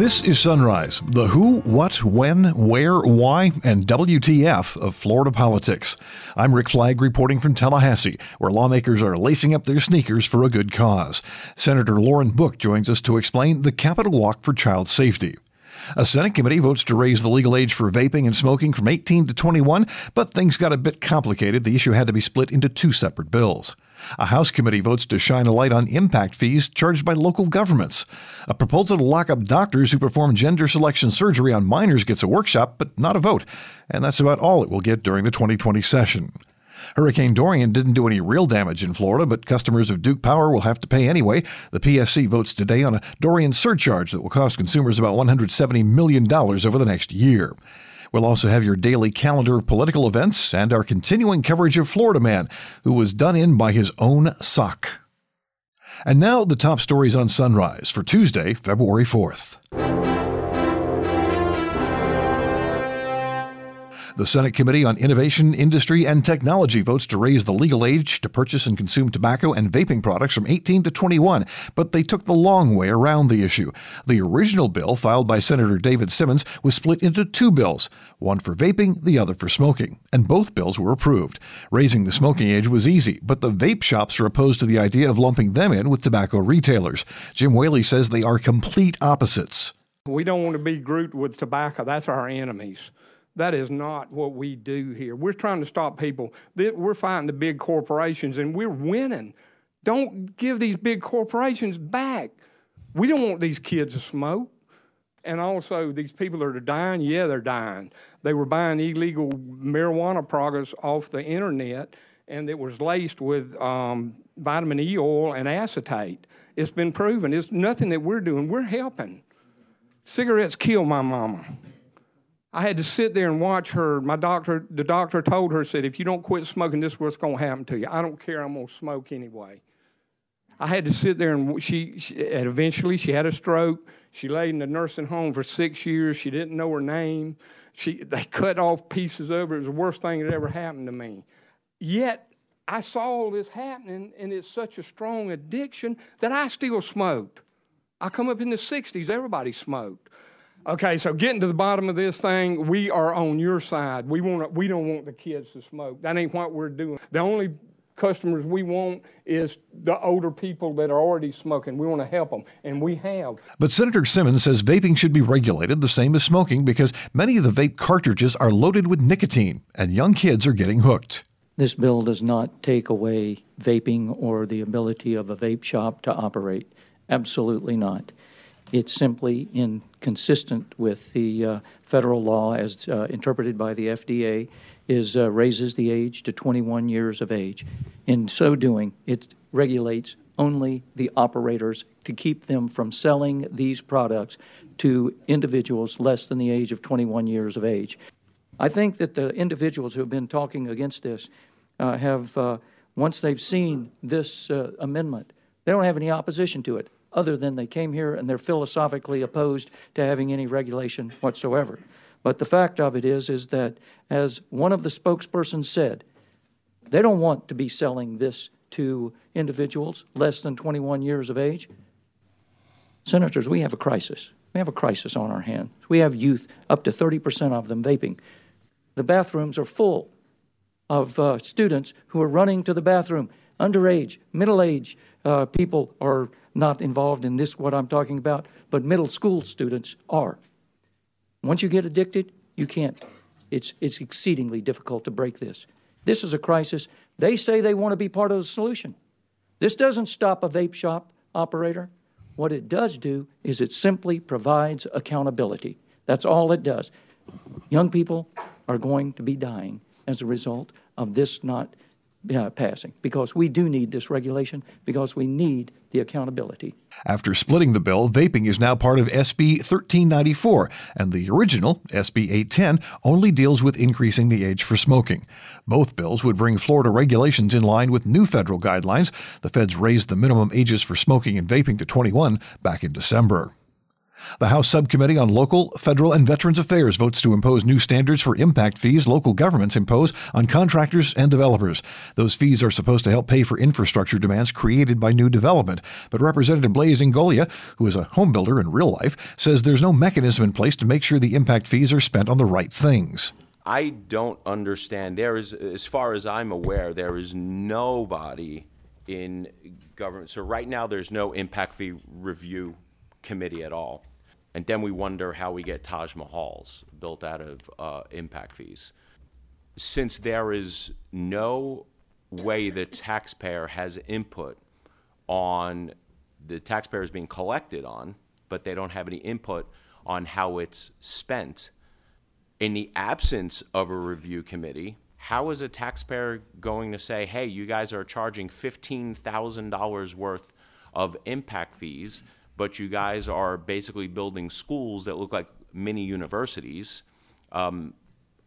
This is Sunrise, the who, what, when, where, why, and WTF of Florida politics. I'm Rick Flagg reporting from Tallahassee, where lawmakers are lacing up their sneakers for a good cause. Senator Lauren Book joins us to explain the Capitol Walk for Child Safety. A Senate committee votes to raise the legal age for vaping and smoking from 18 to 21, but things got a bit complicated. The issue had to be split into two separate bills. A House committee votes to shine a light on impact fees charged by local governments. A proposal to lock up doctors who perform gender selection surgery on minors gets a workshop, but not a vote. And that's about all it will get during the 2020 session. Hurricane Dorian didn't do any real damage in Florida, but customers of Duke Power will have to pay anyway. The PSC votes today on a Dorian surcharge that will cost consumers about $170 million over the next year. We'll also have your daily calendar of political events and our continuing coverage of Florida Man, who was done in by his own sock. And now the top stories on Sunrise for Tuesday, February 4th. The Senate Committee on Innovation, Industry, and Technology votes to raise the legal age to purchase and consume tobacco and vaping products from 18 to 21, but they took the long way around the issue. The original bill, filed by Senator David Simmons, was split into two bills one for vaping, the other for smoking, and both bills were approved. Raising the smoking age was easy, but the vape shops are opposed to the idea of lumping them in with tobacco retailers. Jim Whaley says they are complete opposites. We don't want to be grouped with tobacco, that's our enemies. That is not what we do here. We're trying to stop people. We're fighting the big corporations and we're winning. Don't give these big corporations back. We don't want these kids to smoke. And also, these people that are dying, yeah, they're dying. They were buying illegal marijuana products off the internet, and it was laced with um, vitamin E oil and acetate. It's been proven. It's nothing that we're doing. We're helping. Cigarettes kill my mama. I had to sit there and watch her. My doctor, the doctor told her, said, if you don't quit smoking, this is what's going to happen to you. I don't care. I'm going to smoke anyway. I had to sit there and she, she, and eventually she had a stroke. She laid in the nursing home for six years. She didn't know her name. She, they cut off pieces of her. It was the worst thing that ever happened to me. Yet I saw all this happening, and it's such a strong addiction that I still smoked. I come up in the 60s, everybody smoked. Okay, so getting to the bottom of this thing, we are on your side. We want we don't want the kids to smoke. That ain't what we're doing. The only customers we want is the older people that are already smoking. We want to help them, and we have. But Senator Simmons says vaping should be regulated the same as smoking because many of the vape cartridges are loaded with nicotine, and young kids are getting hooked. This bill does not take away vaping or the ability of a vape shop to operate. Absolutely not. It's simply inconsistent with the uh, federal law as uh, interpreted by the FDA, is uh, raises the age to 21 years of age. In so doing, it regulates only the operators to keep them from selling these products to individuals less than the age of 21 years of age. I think that the individuals who have been talking against this uh, have, uh, once they've seen this uh, amendment, they don't have any opposition to it other than they came here and they're philosophically opposed to having any regulation whatsoever. But the fact of it is, is that as one of the spokespersons said, they don't want to be selling this to individuals less than 21 years of age. Senators, we have a crisis. We have a crisis on our hands. We have youth, up to 30% of them vaping. The bathrooms are full of uh, students who are running to the bathroom. Underage, middle age uh, people are not involved in this, what I'm talking about, but middle school students are. Once you get addicted, you can't. It's, it's exceedingly difficult to break this. This is a crisis. They say they want to be part of the solution. This doesn't stop a vape shop operator. What it does do is it simply provides accountability. That's all it does. Young people are going to be dying as a result of this not uh, passing because we do need this regulation because we need the accountability. After splitting the bill, vaping is now part of SB 1394, and the original, SB 810, only deals with increasing the age for smoking. Both bills would bring Florida regulations in line with new federal guidelines. The feds raised the minimum ages for smoking and vaping to 21 back in December. The House Subcommittee on Local, Federal, and Veterans Affairs votes to impose new standards for impact fees local governments impose on contractors and developers. Those fees are supposed to help pay for infrastructure demands created by new development. But Representative Blaise Ingoglia, who is a home builder in real life, says there's no mechanism in place to make sure the impact fees are spent on the right things. I don't understand. There is, as far as I'm aware, there is nobody in government. So right now, there's no impact fee review committee at all. And then we wonder how we get Taj Mahals built out of uh, impact fees. Since there is no way the taxpayer has input on the taxpayer is being collected on, but they don't have any input on how it's spent. In the absence of a review committee, how is a taxpayer going to say, hey, you guys are charging $15,000 worth of impact fees? But you guys are basically building schools that look like mini universities. Um,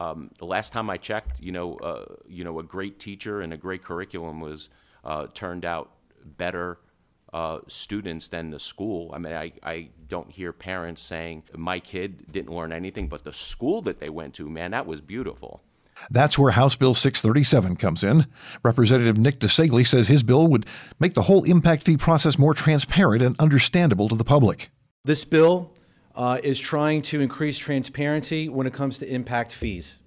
um, the last time I checked, you know, uh, you know, a great teacher and a great curriculum was uh, turned out better uh, students than the school. I mean, I, I don't hear parents saying my kid didn't learn anything, but the school that they went to, man, that was beautiful. That's where House Bill 637 comes in. Representative Nick DiCeglie says his bill would make the whole impact fee process more transparent and understandable to the public. This bill uh, is trying to increase transparency when it comes to impact fees.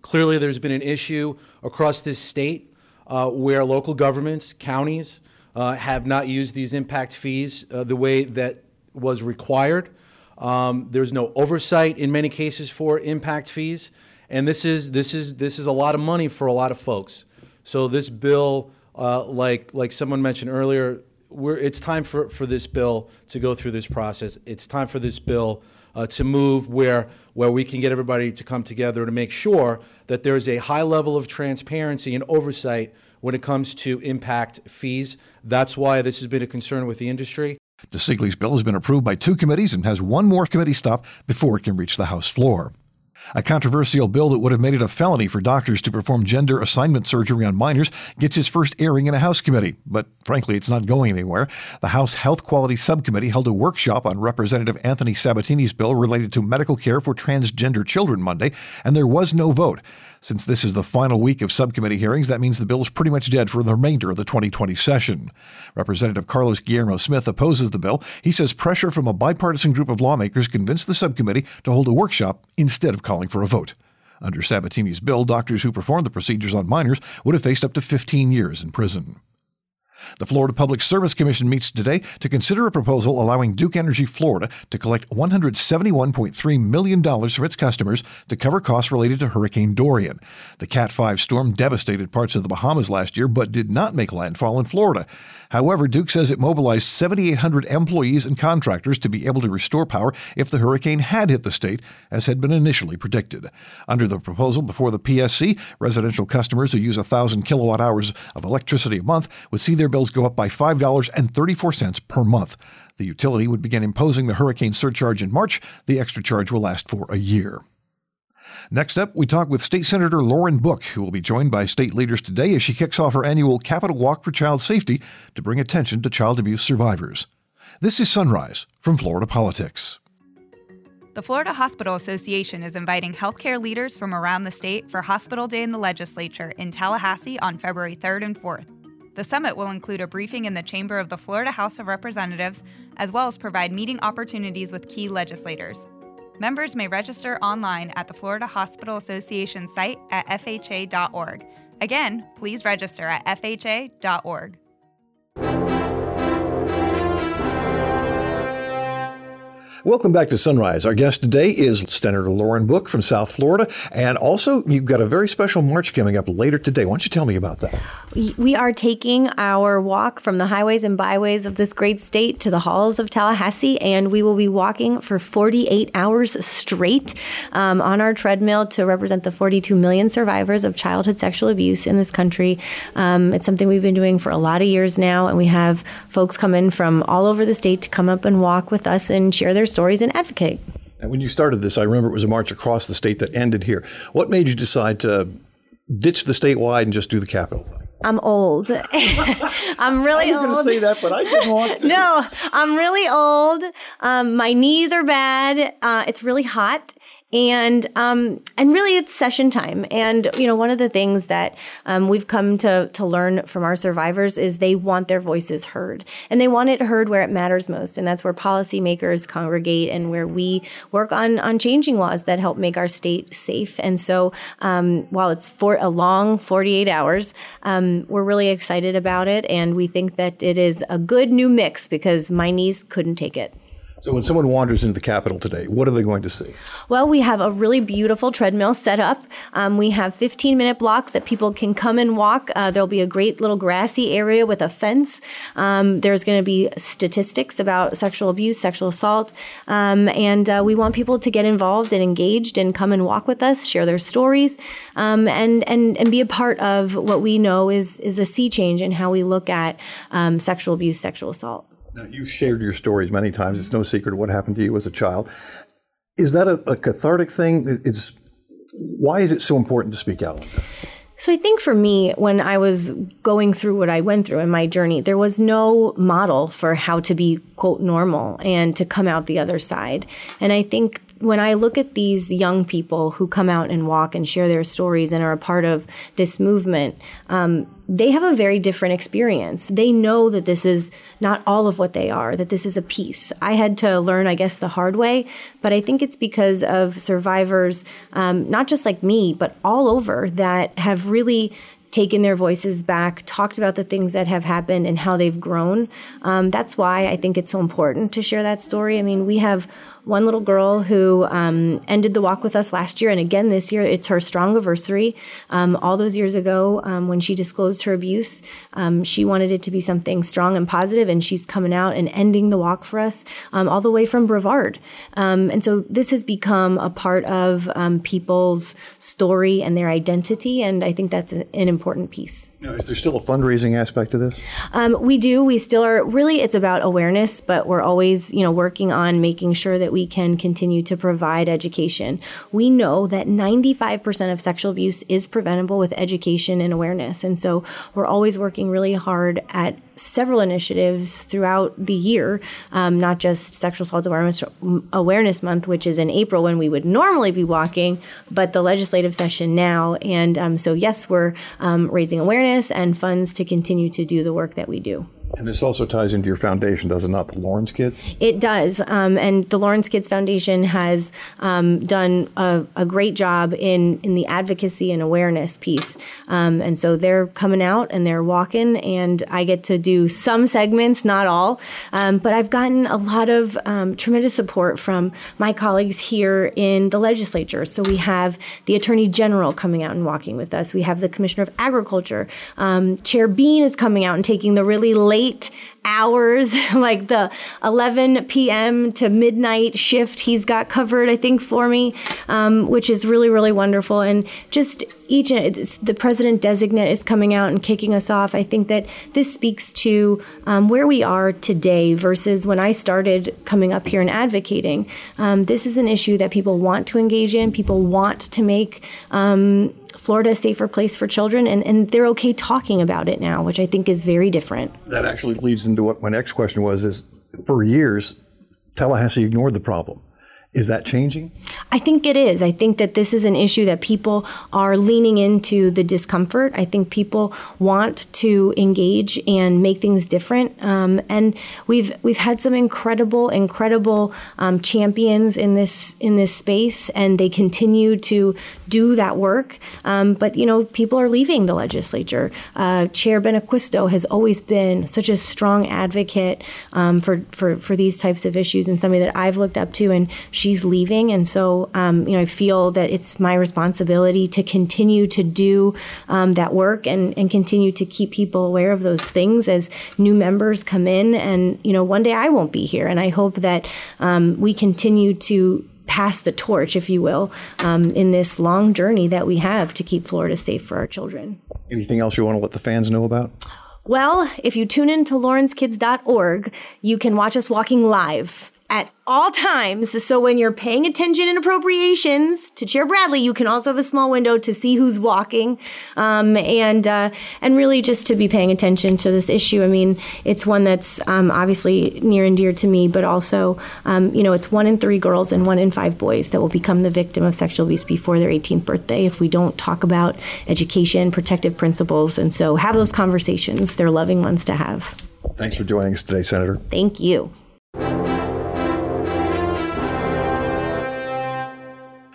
Clearly, there's been an issue across this state uh, where local governments, counties, uh, have not used these impact fees uh, the way that was required. Um, there's no oversight in many cases for impact fees and this is this is this is a lot of money for a lot of folks. So this bill, uh, like like someone mentioned earlier, it's time for, for this bill to go through this process. It's time for this bill uh, to move where where we can get everybody to come together to make sure that there is a high level of transparency and oversight when it comes to impact fees. That's why this has been a concern with the industry. DiCeglie's bill has been approved by two committees and has one more committee stop before it can reach the House floor. A controversial bill that would have made it a felony for doctors to perform gender assignment surgery on minors gets its first airing in a House committee, but frankly, it's not going anywhere. The House Health Quality Subcommittee held a workshop on Representative Anthony Sabatini's bill related to medical care for transgender children Monday, and there was no vote. Since this is the final week of subcommittee hearings, that means the bill is pretty much dead for the remainder of the 2020 session. Representative Carlos Guillermo Smith opposes the bill. He says pressure from a bipartisan group of lawmakers convinced the subcommittee to hold a workshop instead of calling for a vote. Under Sabatini's bill, doctors who performed the procedures on minors would have faced up to 15 years in prison. The Florida Public Service Commission meets today to consider a proposal allowing Duke Energy Florida to collect $171.3 million from its customers to cover costs related to Hurricane Dorian. The Cat 5 storm devastated parts of the Bahamas last year but did not make landfall in Florida. However, Duke says it mobilized 7,800 employees and contractors to be able to restore power if the hurricane had hit the state, as had been initially predicted. Under the proposal before the PSC, residential customers who use 1,000 kilowatt hours of electricity a month would see their bills go up by $5.34 per month. The utility would begin imposing the hurricane surcharge in March. The extra charge will last for a year. Next up, we talk with State Senator Lauren Book, who will be joined by state leaders today as she kicks off her annual Capitol Walk for Child Safety to bring attention to child abuse survivors. This is Sunrise from Florida Politics. The Florida Hospital Association is inviting healthcare leaders from around the state for Hospital Day in the Legislature in Tallahassee on February 3rd and 4th. The summit will include a briefing in the chamber of the Florida House of Representatives, as well as provide meeting opportunities with key legislators. Members may register online at the Florida Hospital Association site at FHA.org. Again, please register at FHA.org. Welcome back to Sunrise. Our guest today is Senator Lauren Book from South Florida. And also, you've got a very special march coming up later today. Why don't you tell me about that? We are taking our walk from the highways and byways of this great state to the halls of Tallahassee, and we will be walking for 48 hours straight um, on our treadmill to represent the 42 million survivors of childhood sexual abuse in this country. Um, it's something we've been doing for a lot of years now, and we have folks come in from all over the state to come up and walk with us and share their stories and advocate. And when you started this, I remember it was a march across the state that ended here. What made you decide to ditch the statewide and just do the capital? I'm old. I'm really I was old. going to say that, but I didn't want to. no, I'm really old. Um, my knees are bad. Uh, it's really hot. And um, and really, it's session time. And you know, one of the things that um, we've come to to learn from our survivors is they want their voices heard, and they want it heard where it matters most, and that's where policymakers congregate, and where we work on on changing laws that help make our state safe. And so, um, while it's for a long 48 hours, um, we're really excited about it, and we think that it is a good new mix because my knees couldn't take it. So when someone wanders into the Capitol today, what are they going to see? Well, we have a really beautiful treadmill set up. Um, we have 15 minute blocks that people can come and walk. Uh, there'll be a great little grassy area with a fence. Um, there's going to be statistics about sexual abuse, sexual assault. Um, and uh, we want people to get involved and engaged and come and walk with us, share their stories, um, and, and, and be a part of what we know is, is a sea change in how we look at um, sexual abuse, sexual assault. Now, you've shared your stories many times. It's no secret what happened to you as a child. Is that a, a cathartic thing? It's why is it so important to speak out? So I think for me, when I was going through what I went through in my journey, there was no model for how to be quote normal and to come out the other side. And I think when I look at these young people who come out and walk and share their stories and are a part of this movement, um, they have a very different experience. They know that this is not all of what they are, that this is a piece. I had to learn, I guess, the hard way, but I think it's because of survivors, um, not just like me, but all over that have really taken their voices back, talked about the things that have happened and how they've grown. Um, that's why I think it's so important to share that story. I mean, we have one little girl who um, ended the walk with us last year, and again this year. It's her strong anniversary. Um, all those years ago, um, when she disclosed her abuse, um, she wanted it to be something strong and positive, and she's coming out and ending the walk for us, um, all the way from Brevard. Um, and so this has become a part of people's story and their identity, and I think that's an, an important piece. Now, is there still a fundraising aspect to this? we do. We still are. Really, it's about awareness, but we're always, you know, working on making sure that we can continue to provide education. We know that 95% of sexual abuse is preventable with education and awareness. And so we're always working really hard at several initiatives throughout the year, um, not just Sexual Assault Awareness, Awareness Month, which is in April when we would normally be walking, but the legislative session now. And um, so, yes, we're um, raising awareness and funds to continue to do the work that we do. And this also ties into your foundation, does it not? The Lauren's Kids? It does. Um, and the Lauren's Kids Foundation has um, done a, a, great job in, in the advocacy and awareness piece. Um, and so they're coming out and they're walking, and I get to do some segments, not all. Um, but I've gotten a lot of um, tremendous support from my colleagues here in the legislature. So we have the Attorney General coming out and walking with us, we have the Commissioner of Agriculture. Um, Chair Bean is coming out and taking the really late late hours, like the 11 p.m. to midnight shift he's got covered, I think, for me, um, which is really, really wonderful. And just each, the president designate is coming out and kicking us off. I think that this speaks to um, where we are today versus when I started coming up here and advocating. Um, this is an issue that people want to engage in, people want to make um, Florida a safer place for children, and, and they're okay talking about it now, which I think is very different. That actually leads into what my next question was: is for years, Tallahassee ignored the problem. Is that changing? I think it is. I think that this is an issue that people are leaning into the discomfort. I think people want to engage and make things different. Um, and we've we've had some incredible, incredible um, champions in this in this space, and they continue to do that work. Um, but you know, people are leaving the legislature. Uh, Chair Benacquisto has always been such a strong advocate um, for for for these types of issues, and somebody that I've looked up to and she's leaving. And so, um, you know, I feel that it's my responsibility to continue to do um, that work and, and continue to keep people aware of those things as new members come in. And, you know, one day I won't be here. And I hope that um, we continue to pass the torch, if you will, um, in this long journey that we have to keep Florida safe for our children. Anything else you want to let the fans know about? Well, if you tune in to laurenskids.org, you can watch us walking live at all times. So when you're paying attention in appropriations to Chair Bradley, you can also have a small window to see who's walking, um, and uh, and really just to be paying attention to this issue. I mean, it's one that's um, obviously near and dear to me, but also, um, you know, it's one in three girls and one in five boys that will become the victim of sexual abuse before their 18th birthday if we don't talk about education, protective principles, and so have those conversations. They're loving ones to have. Thanks for joining us today, Senator. Thank you.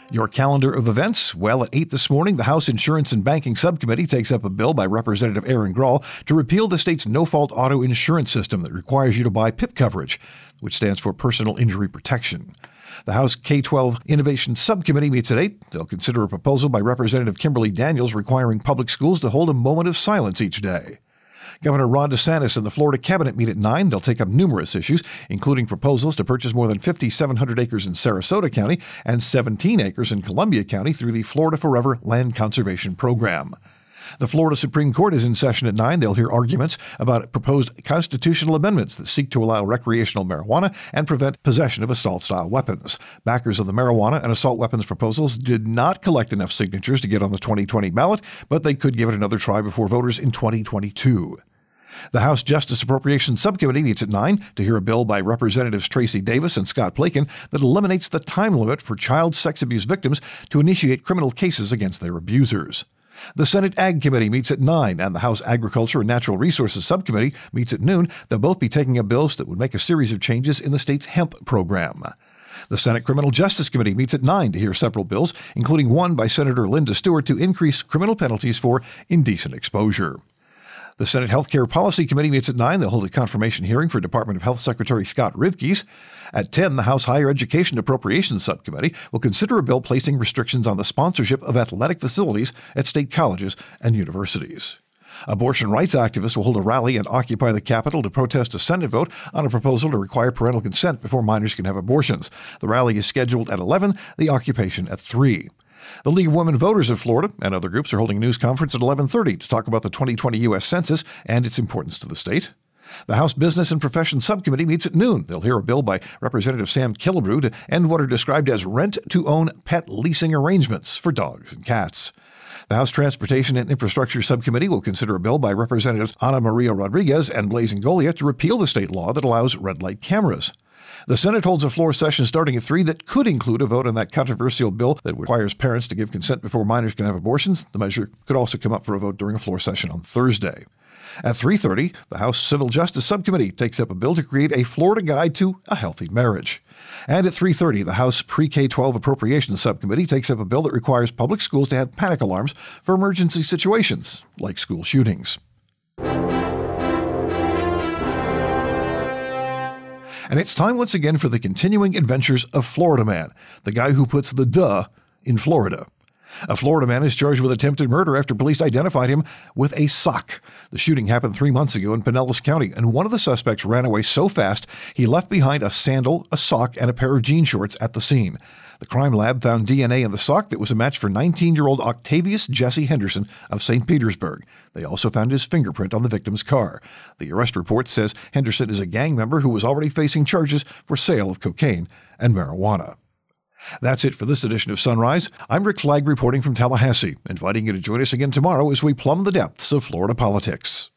Your calendar of events? Well, at 8 this morning, the House Insurance and Banking Subcommittee takes up a bill by Representative Erin Grall to repeal the state's no fault auto insurance system that requires you to buy PIP coverage, which stands for Personal Injury Protection. The House K 12 Innovation Subcommittee meets at 8. They'll consider a proposal by Representative Kimberly Daniels requiring public schools to hold a moment of silence each day. Governor Ron DeSantis and the Florida Cabinet meet at 9. They'll take up numerous issues, including proposals to purchase more than 5,700 acres in Sarasota County and 17 acres in Columbia County through the Florida Forever Land Conservation Program. The Florida Supreme Court is in session at 9. They'll hear arguments about proposed constitutional amendments that seek to allow recreational marijuana and prevent possession of assault style weapons. Backers of the marijuana and assault weapons proposals did not collect enough signatures to get on the 2020 ballot, but they could give it another try before voters in 2022. The House Justice Appropriations Subcommittee meets at 9 to hear a bill by Representatives Tracy Davis and Scott Plakon that eliminates the time limit for child sex abuse victims to initiate criminal cases against their abusers. The Senate Ag Committee meets at 9, and the House Agriculture and Natural Resources Subcommittee meets at noon. They'll both be taking up bills that would make a series of changes in the state's hemp program. The Senate Criminal Justice Committee meets at 9 to hear several bills, including one by Senator Linda Stewart to increase criminal penalties for indecent exposure. The Senate Healthcare Policy Committee meets at 9. They'll hold a confirmation hearing for Department of Health Secretary Scott Rivkees. At 10, the House Higher Education Appropriations Subcommittee will consider a bill placing restrictions on the sponsorship of athletic facilities at state colleges and universities. Abortion rights activists will hold a rally and occupy the Capitol to protest a Senate vote on a proposal to require parental consent before minors can have abortions. The rally is scheduled at 11, the occupation at 3. The League of Women Voters of Florida and other groups are holding a news conference at 11:30 to talk about the 2020 U.S. Census and its importance to the state. The House Business and Profession Subcommittee meets at noon. They'll hear a bill by Representative Sam Killebrew to end what are described as rent to own pet leasing arrangements for dogs and cats. The House Transportation and Infrastructure Subcommittee will consider a bill by Representatives Ana Maria Rodriguez and Blaise Ingoglia to repeal the state law that allows red light cameras. The Senate holds a floor session starting at 3 that could include a vote on that controversial bill that requires parents to give consent before minors can have abortions. The measure could also come up for a vote during a floor session on Thursday. At 3:30, the House Civil Justice Subcommittee takes up a bill to create a Florida guide to a healthy marriage. And at 3:30, the House Pre-K-12 Appropriations Subcommittee takes up a bill that requires public schools to have panic alarms for emergency situations like school shootings. And it's time once again for the continuing adventures of Florida Man, the guy who puts the duh in Florida. A Florida man is charged with attempted murder after police identified him with a sock. The shooting happened three months ago in Pinellas County, and one of the suspects ran away so fast he left behind a sandal, a sock, and a pair of jean shorts at the scene. The crime lab found DNA in the sock that was a match for 19 year old Octavius Jesse Henderson of St. Petersburg. They also found his fingerprint on the victim's car. The arrest report says Henderson is a gang member who was already facing charges for sale of cocaine and marijuana. That's it for this edition of Sunrise. I'm Rick Flagg reporting from Tallahassee, inviting you to join us again tomorrow as we plumb the depths of Florida politics.